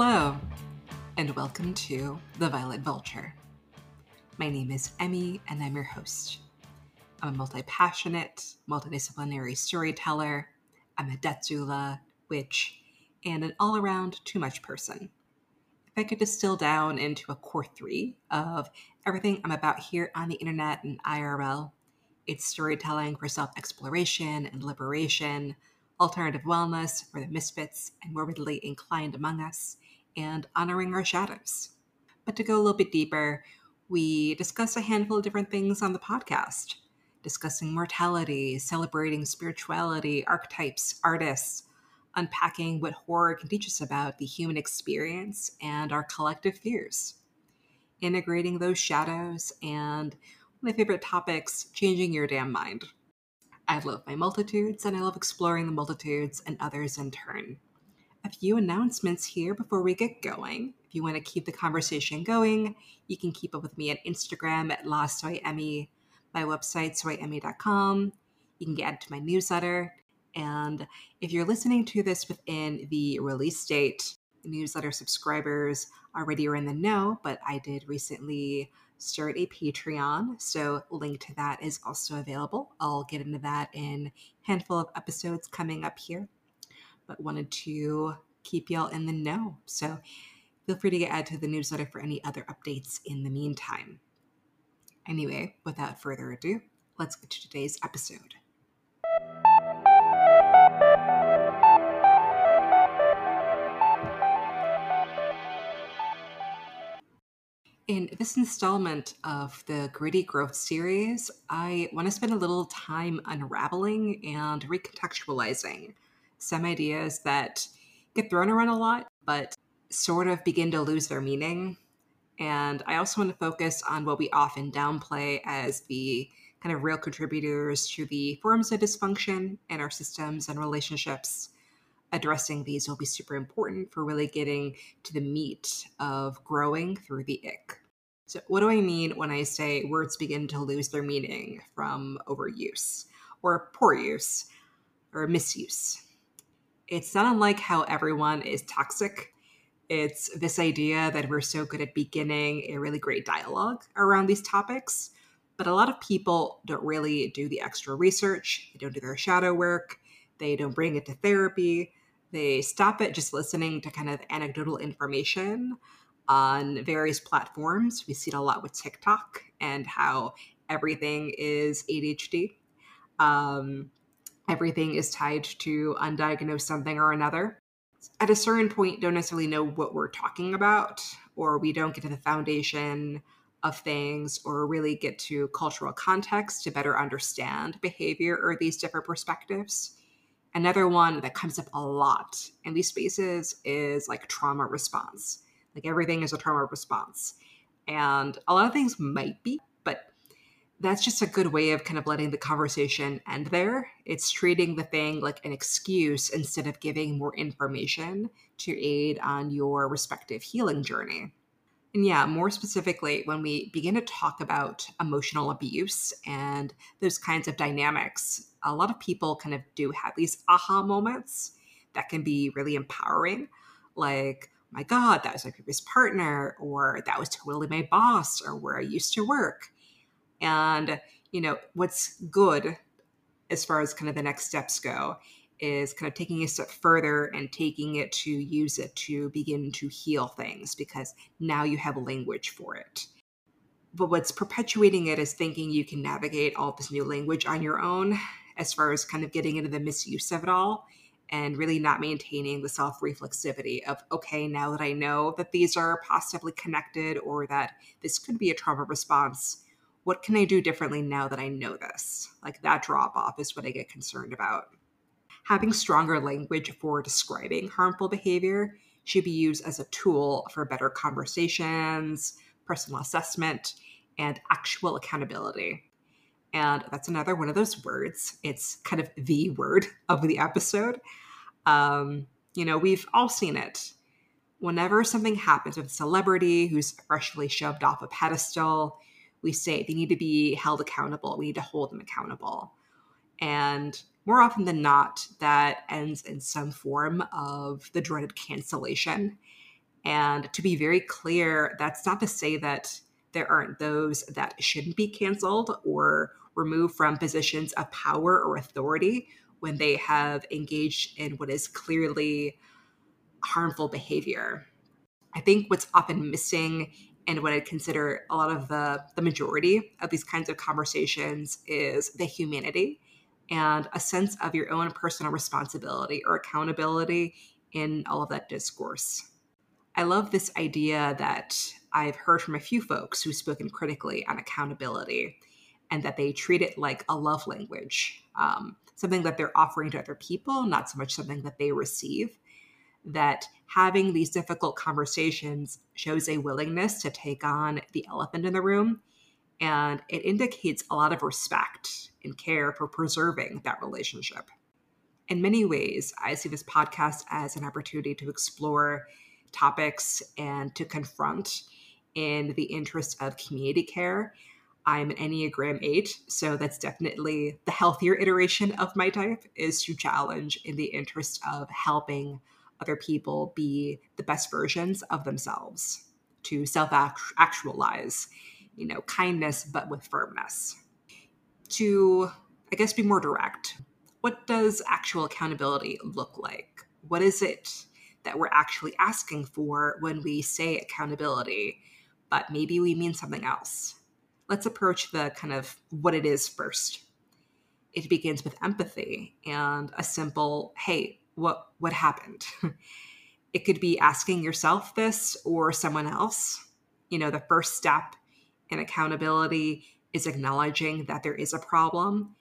Hello, and welcome to The Violet Vulture. My name is Emmy, and I'm your host. I'm a multi passionate, multidisciplinary storyteller. I'm a death doula, witch, and an all around too much person. If I could distill down into a core three of everything I'm about here on the internet and IRL, it's storytelling for self exploration and liberation, alternative wellness for the misfits and morbidly inclined among us, and honoring our shadows. But to go a little bit deeper, we discuss a handful of different things on the podcast discussing mortality, celebrating spirituality, archetypes, artists, unpacking what horror can teach us about the human experience and our collective fears, integrating those shadows, and my favorite topics, changing your damn mind. I love my multitudes and I love exploring the multitudes and others in turn. A few announcements here before we get going. If you want to keep the conversation going, you can keep up with me at Instagram at LaSoyEmmy, my website, soyemmy.com. You can get added to my newsletter. And if you're listening to this within the release date, newsletter subscribers already are in the know, but I did recently start a Patreon. So link to that is also available. I'll get into that in handful of episodes coming up here. But wanted to keep y'all in the know. So feel free to get added to the newsletter for any other updates in the meantime. Anyway, without further ado, let's get to today's episode. In this installment of the Gritty Growth series, I want to spend a little time unraveling and recontextualizing some ideas that get thrown around a lot, but sort of begin to lose their meaning. And I also want to focus on what we often downplay as the kind of real contributors to the forms of dysfunction in our systems and relationships. Addressing these will be super important for really getting to the meat of growing through the ick. So, what do I mean when I say words begin to lose their meaning from overuse or poor use or misuse? It's not unlike how everyone is toxic. It's this idea that we're so good at beginning a really great dialogue around these topics, but a lot of people don't really do the extra research, they don't do their shadow work, they don't bring it to therapy. They stop at just listening to kind of anecdotal information on various platforms. We see it a lot with TikTok and how everything is ADHD. Um, everything is tied to undiagnosed something or another. At a certain point, don't necessarily know what we're talking about, or we don't get to the foundation of things, or really get to cultural context to better understand behavior or these different perspectives. Another one that comes up a lot in these spaces is like trauma response like everything is a trauma response. And a lot of things might be, that's just a good way of kind of letting the conversation end there. It's treating the thing like an excuse instead of giving more information to aid on your respective healing journey. And yeah, more specifically, when we begin to talk about emotional abuse and those kinds of dynamics, a lot of people kind of do have these aha moments that can be really empowering. Like, my God, that was my previous partner, or that was totally my boss, or where I used to work. And, you know, what's good as far as kind of the next steps go is kind of taking a step further and taking it to use it to begin to heal things because now you have language for it. But what's perpetuating it is thinking you can navigate all this new language on your own as far as kind of getting into the misuse of it all and really not maintaining the self reflexivity of, okay, now that I know that these are possibly connected or that this could be a trauma response, what can I do differently now that I know this? Like that drop off is what I get concerned about. Having stronger language for describing harmful behavior should be used as a tool for better conversations, personal assessment, and actual accountability. And that's another one of those words. It's kind of the word of the episode. Um, you know, we've all seen it. Whenever something happens with a celebrity who's freshly shoved off a pedestal, we say they need to be held accountable. We need to hold them accountable. And more often than not, that ends in some form of the dreaded cancellation. And to be very clear, that's not to say that there aren't those that shouldn't be canceled or removed from positions of power or authority when they have engaged in what is clearly harmful behavior. I think what's often missing and what I consider a lot of the, the majority of these kinds of conversations is the humanity and a sense of your own personal responsibility or accountability in all of that discourse. I love this idea that I've heard from a few folks who've spoken critically on accountability and that they treat it like a love language, um, something that they're offering to other people, not so much something that they receive. That having these difficult conversations shows a willingness to take on the elephant in the room. And it indicates a lot of respect and care for preserving that relationship. In many ways, I see this podcast as an opportunity to explore topics and to confront in the interest of community care. I'm an Enneagram 8, so that's definitely the healthier iteration of my type is to challenge in the interest of helping other people be the best versions of themselves, to self actualize, you know, kindness but with firmness. To, I guess, be more direct, what does actual accountability look like? What is it that we're actually asking for when we say accountability, but maybe we mean something else? Let's approach the kind of what it is first. It begins with empathy and a simple, hey, what what happened? it could be asking yourself this or someone else. You know, the first step in accountability is acknowledging that there is a problem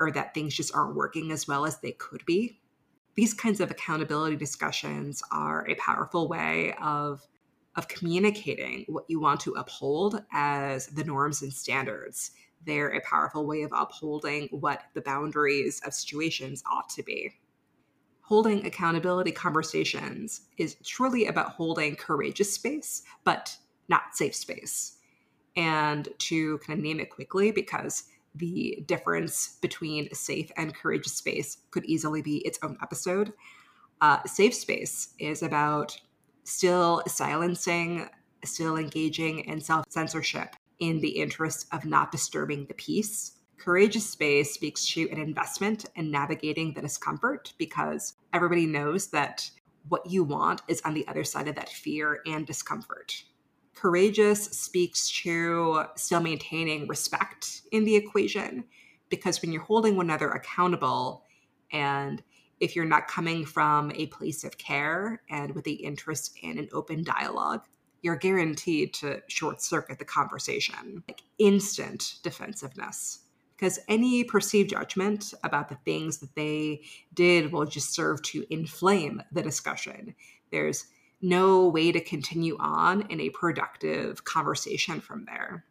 or that things just aren't working as well as they could be. These kinds of accountability discussions are a powerful way of of communicating what you want to uphold as the norms and standards. They're a powerful way of upholding what the boundaries of situations ought to be. Holding accountability conversations is truly about holding courageous space, but not safe space. And to kind of name it quickly, because the difference between safe and courageous space could easily be its own episode. Uh, safe space is about still silencing, still engaging in self censorship in the interest of not disturbing the peace. Courageous space speaks to an investment in navigating the discomfort because everybody knows that what you want is on the other side of that fear and discomfort. Courageous speaks to still maintaining respect in the equation because when you're holding one another accountable and if you're not coming from a place of care and with the interest in an open dialogue you're guaranteed to short circuit the conversation. Like instant defensiveness because any perceived judgment about the things that they did will just serve to inflame the discussion there's no way to continue on in a productive conversation from there.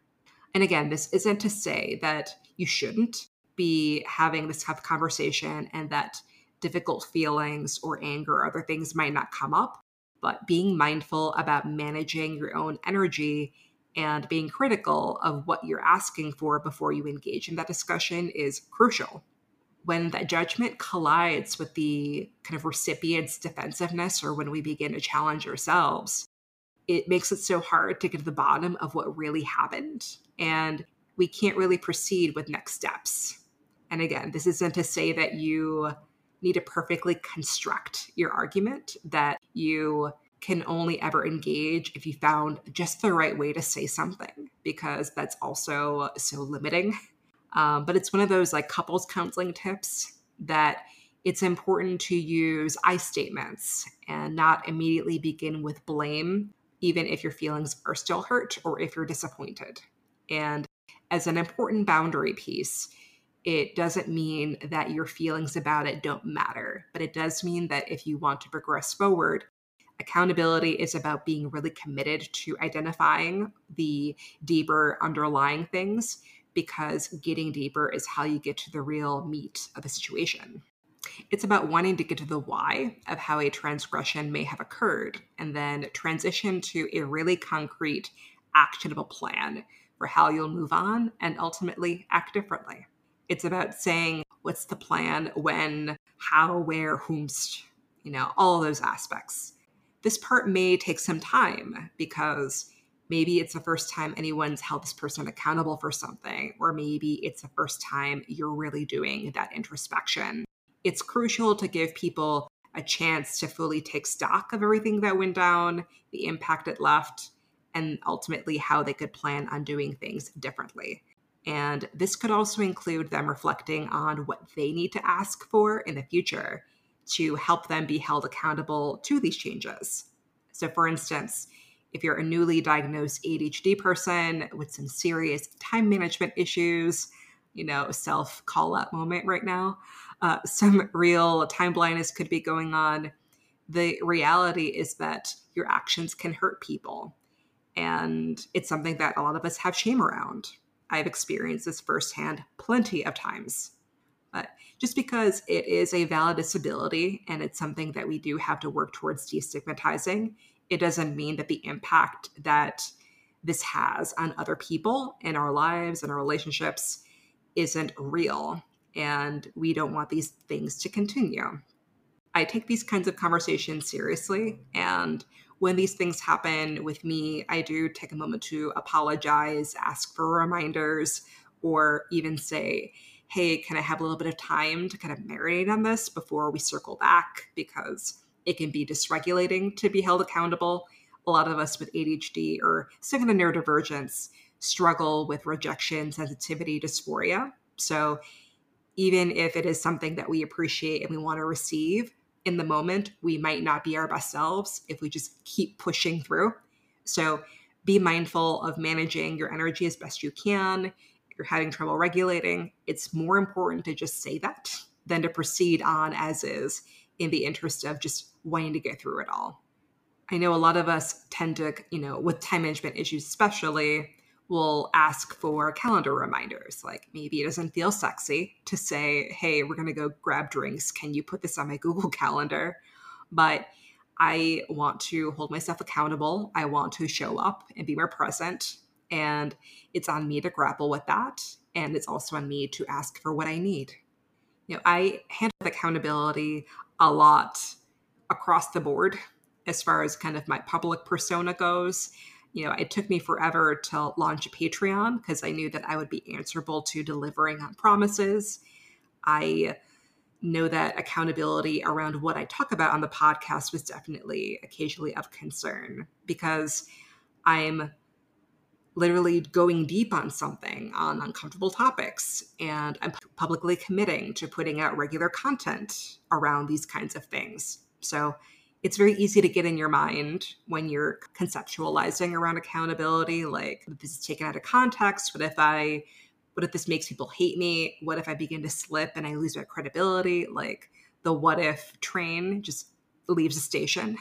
And again, this isn't to say that you shouldn't be having this tough conversation and that difficult feelings or anger or other things might not come up, but being mindful about managing your own energy and being critical of what you're asking for before you engage in that discussion is crucial when that judgment collides with the kind of recipient's defensiveness or when we begin to challenge ourselves, it makes it so hard to get to the bottom of what really happened. And we can't really proceed with next steps. And again, this isn't to say that you need to perfectly construct your argument, that you can only ever engage if you found just the right way to say something, because that's also so limiting um, but it's one of those like couples counseling tips that it's important to use I statements and not immediately begin with blame, even if your feelings are still hurt or if you're disappointed. And as an important boundary piece, it doesn't mean that your feelings about it don't matter, but it does mean that if you want to progress forward, accountability is about being really committed to identifying the deeper underlying things because getting deeper is how you get to the real meat of a situation. It's about wanting to get to the why of how a transgression may have occurred and then transition to a really concrete, actionable plan for how you'll move on and ultimately act differently. It's about saying what's the plan, when, how, where, whomst, you know, all those aspects. This part may take some time because maybe it's the first time anyone's held this person accountable for something, or maybe it's the first time you're really doing that introspection. It's crucial to give people a chance to fully take stock of everything that went down, the impact it left, and ultimately how they could plan on doing things differently. And this could also include them reflecting on what they need to ask for in the future to help them be held accountable to these changes. So, for instance, if you're a newly diagnosed ADHD person with some serious time management issues, you know, self call out moment right now, uh, some real time blindness could be going on. The reality is that your actions can hurt people. And it's something that a lot of us have shame around. I've experienced this firsthand plenty of times. But just because it is a valid disability and it's something that we do have to work towards destigmatizing, it doesn't mean that the impact that this has on other people in our lives and our relationships isn't real. And we don't want these things to continue. I take these kinds of conversations seriously. And when these things happen with me, I do take a moment to apologize, ask for reminders, or even say, hey, can I have a little bit of time to kind of marinate on this before we circle back? Because it can be dysregulating to be held accountable. A lot of us with ADHD or second neurodivergence struggle with rejection, sensitivity, dysphoria. So even if it is something that we appreciate and we want to receive in the moment, we might not be our best selves if we just keep pushing through. So be mindful of managing your energy as best you can you're having trouble regulating, it's more important to just say that than to proceed on as is in the interest of just wanting to get through it all. I know a lot of us tend to, you know, with time management issues especially, will ask for calendar reminders. Like maybe it doesn't feel sexy to say, hey, we're going to go grab drinks. Can you put this on my Google Calendar? But I want to hold myself accountable. I want to show up and be more present. And it's on me to grapple with that. And it's also on me to ask for what I need. You know, I handle accountability a lot across the board as far as kind of my public persona goes. You know, it took me forever to launch a Patreon because I knew that I would be answerable to delivering on promises. I know that accountability around what I talk about on the podcast was definitely occasionally of concern because I'm literally going deep on something on uncomfortable topics. And i'm publicly committing to putting out regular content around these kinds of things. So it's very easy to get in your mind when you're conceptualizing around accountability like this is taken out of context? What if i what if this makes people hate me? What if i begin to slip and i lose my credibility? Like the what if train just leaves the station.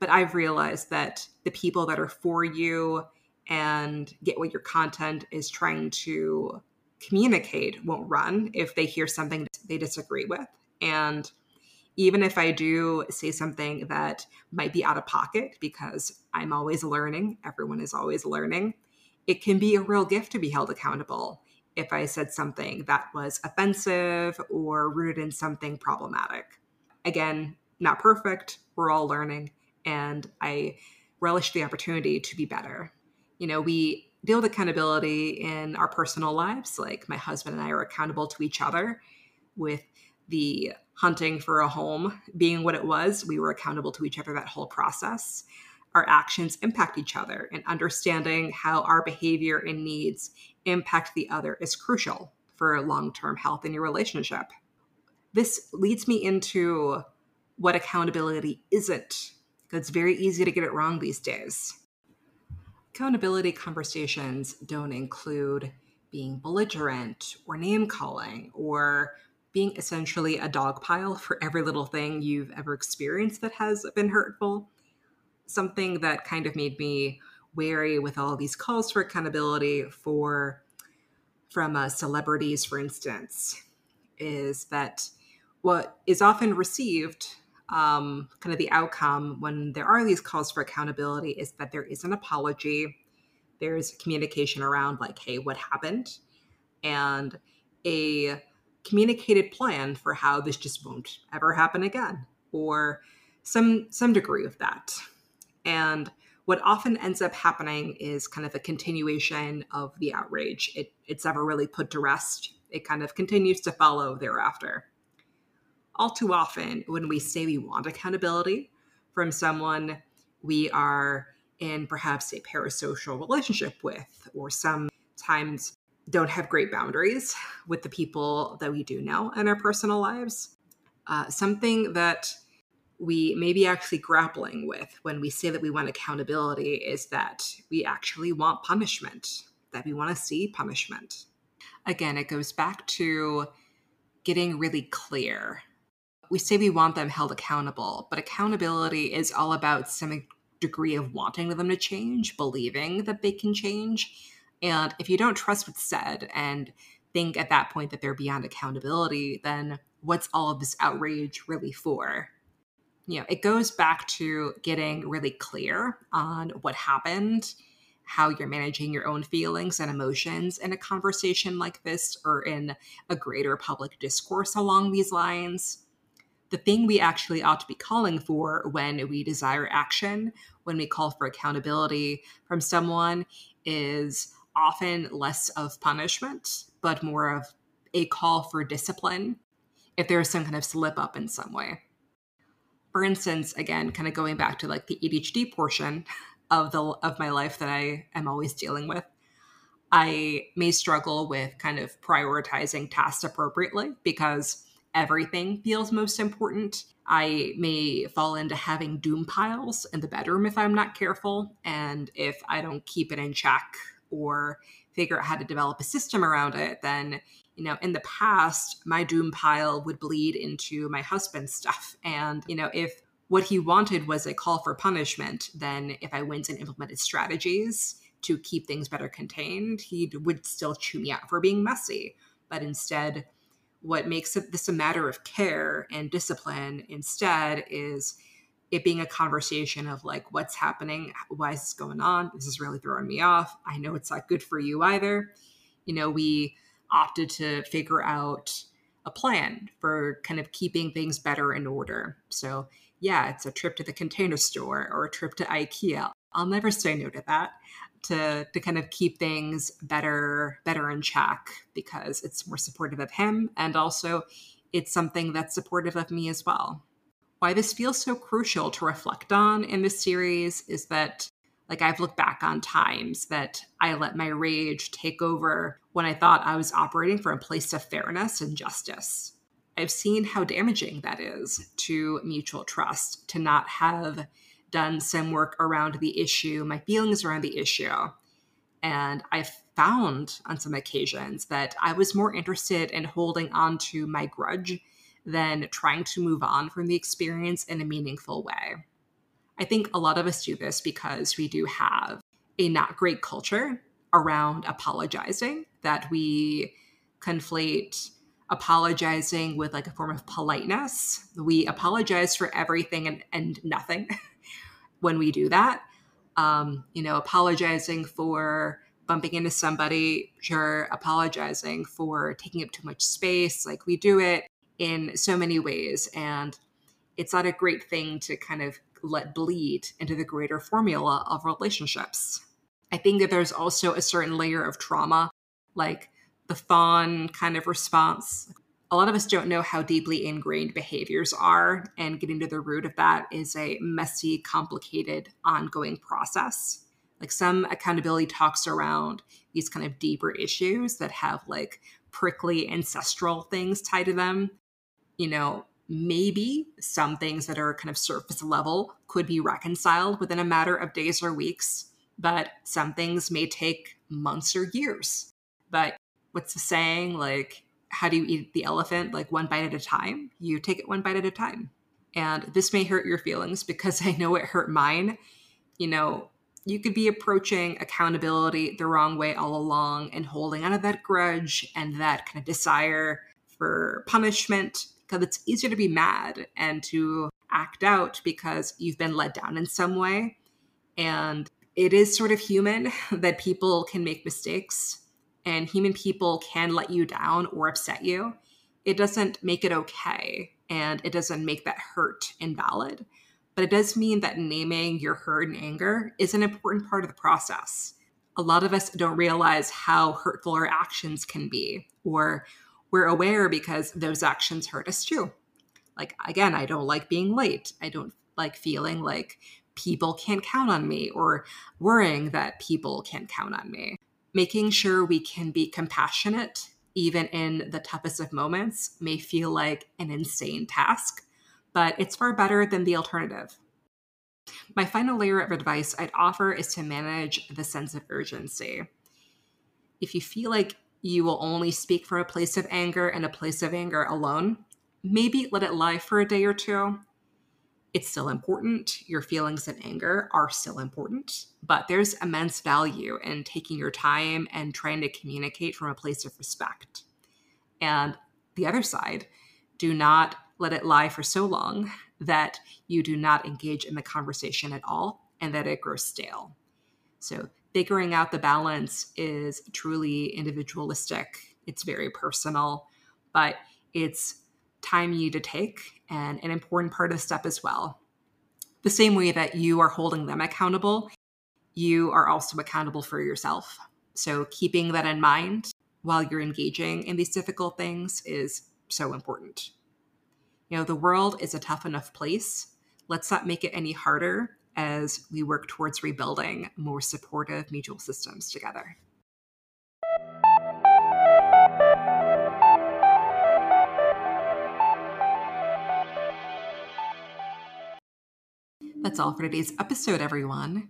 But i've realized that the people that are for you and get what your content is trying to communicate won't run if they hear something they disagree with. And even if I do say something that might be out of pocket because I'm always learning, everyone is always learning, it can be a real gift to be held accountable if I said something that was offensive or rooted in something problematic. Again, not perfect, we're all learning, and I relish the opportunity to be better you know, we build accountability in our personal lives. Like my husband and I are accountable to each other with the hunting for a home being what it was. We were accountable to each other that whole process. Our actions impact each other, and understanding how our behavior and needs impact the other is crucial for long term health in your relationship. This leads me into what accountability isn't, because it's very easy to get it wrong these days. Accountability conversations don't include being belligerent or name calling or being essentially a dog pile for every little thing you've ever experienced that has been hurtful. Something that kind of made me wary with all these calls for accountability for from uh, celebrities, for instance, is that what is often received um, kind of the outcome when there are these calls for accountability is that there is an apology, there's communication around, like, hey, what happened? And a communicated plan for how this just won't ever happen again, or some some degree of that. And what often ends up happening is kind of a continuation of the outrage. It, it's never really put to rest. It kind of continues to follow thereafter. All too often, when we say we want accountability from someone we are in perhaps a parasocial relationship with, or sometimes don't have great boundaries with the people that we do know in our personal lives, uh, something that we may be actually grappling with when we say that we want accountability is that we actually want punishment, that we want to see punishment. Again, it goes back to getting really clear. We say we want them held accountable, but accountability is all about some degree of wanting them to change, believing that they can change. And if you don't trust what's said and think at that point that they're beyond accountability, then what's all of this outrage really for? You know, it goes back to getting really clear on what happened, how you're managing your own feelings and emotions in a conversation like this or in a greater public discourse along these lines. The thing we actually ought to be calling for when we desire action, when we call for accountability from someone, is often less of punishment, but more of a call for discipline if there's some kind of slip up in some way. For instance, again, kind of going back to like the ADHD portion of the of my life that I am always dealing with, I may struggle with kind of prioritizing tasks appropriately because everything feels most important. I may fall into having doom piles in the bedroom if I'm not careful, and if I don't keep it in check or figure out how to develop a system around it, then you know, in the past, my doom pile would bleed into my husband's stuff. And, you know, if what he wanted was a call for punishment, then if I went and implemented strategies to keep things better contained, he would still chew me out for being messy. But instead, what makes it, this a matter of care and discipline instead is it being a conversation of like what's happening why is this going on? This is really throwing me off. I know it's not good for you either. You know we opted to figure out a plan for kind of keeping things better in order. So yeah it's a trip to the container store or a trip to ikea. I'll never say no to that to to kind of keep things better better in check because it's more supportive of him and also it's something that's supportive of me as well why this feels so crucial to reflect on in this series is that like I've looked back on times that I let my rage take over when I thought I was operating from a place of fairness and justice. I've seen how damaging that is to mutual trust to not have done some work around the issue, my feelings around the issue. And I've found on some occasions that I was more interested in holding on to my grudge than trying to move on from the experience in a meaningful way. I think a lot of us do this because we do have a not great culture around apologizing, that we conflate apologizing with like a form of politeness. We apologize for everything and, and nothing when we do that. Um, you know, apologizing for bumping into somebody, sure, apologizing for taking up too much space. Like we do it in so many ways. And it's not a great thing to kind of let bleed into the greater formula of relationships. I think that there's also a certain layer of trauma, like the fawn kind of response. A lot of us don't know how deeply ingrained behaviors are, and getting to the root of that is a messy, complicated, ongoing process. Like some accountability talks around these kind of deeper issues that have like prickly ancestral things tied to them you know, maybe some things that are kind of surface level could be reconciled within a matter of days or weeks, but some things may take months or years. But what's the saying? Like, how do you eat the elephant? Like one bite at a time? You take it one bite at a time. And this may hurt your feelings because I know it hurt mine. You know, you could be approaching accountability the wrong way all along and holding on to that grudge and that kind of desire for punishment because it's easier to be mad and to act out because you've been let down in some way. And it is sort of human that people can make mistakes and human people can let you down or upset you. It doesn't make it okay and it doesn't make that hurt invalid. but it does mean that naming your hurt and anger is an important part of the process. A lot of us don't realize how hurtful our actions can be, or we're aware because those actions hurt us too. Like, again, I don't like being late. I don't like feeling like people can't count on me or worrying that people can't count on me. Making sure we can be compassionate, even in the toughest of moments, may feel like an insane task, but it's far better than the alternative. My final layer of advice I'd offer is to manage the sense of urgency. If you feel like you will only speak from a place of anger and a place of anger alone, maybe let it lie for a day or two. It's still important. Your feelings and anger are still important, but there's immense value in taking your time and trying to communicate from a place of respect. And the other side, do not let it lie for so long that you do not engage in the conversation at all and that it grows stale. So, figuring out the balance is truly individualistic, it's very personal, but it's time you to take and an important part of the step as well. The same way that you are holding them accountable, you are also accountable for yourself. So, keeping that in mind while you're engaging in these difficult things is so important. You know, the world is a tough enough place. Let's not make it any harder as we work towards rebuilding more supportive mutual systems together. That's all for today's episode, everyone.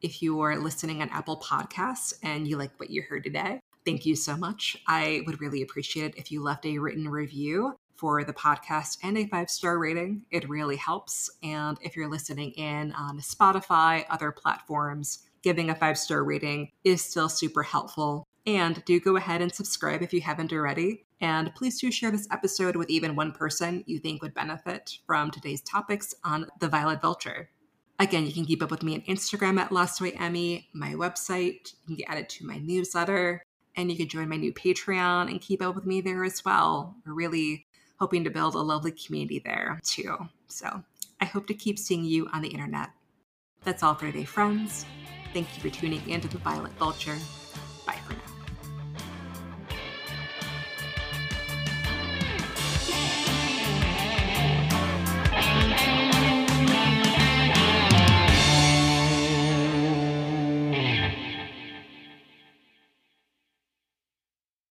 If you are listening on Apple Podcasts and you like what you heard today, thank you so much. I would really appreciate it if you left a written review for the podcast and a five star rating. It really helps. And if you're listening in on Spotify, other platforms, giving a five star rating is still super helpful. And do go ahead and subscribe if you haven't already. And please do share this episode with even one person you think would benefit from today's topics on the Violet Vulture. Again, you can keep up with me on Instagram at La Soy Emmy, my website, you can get added to my newsletter, and you can join my new Patreon and keep up with me there as well. We're really hoping to build a lovely community there too. So I hope to keep seeing you on the internet. That's all for today, friends. Thank you for tuning in to the Violet Vulture.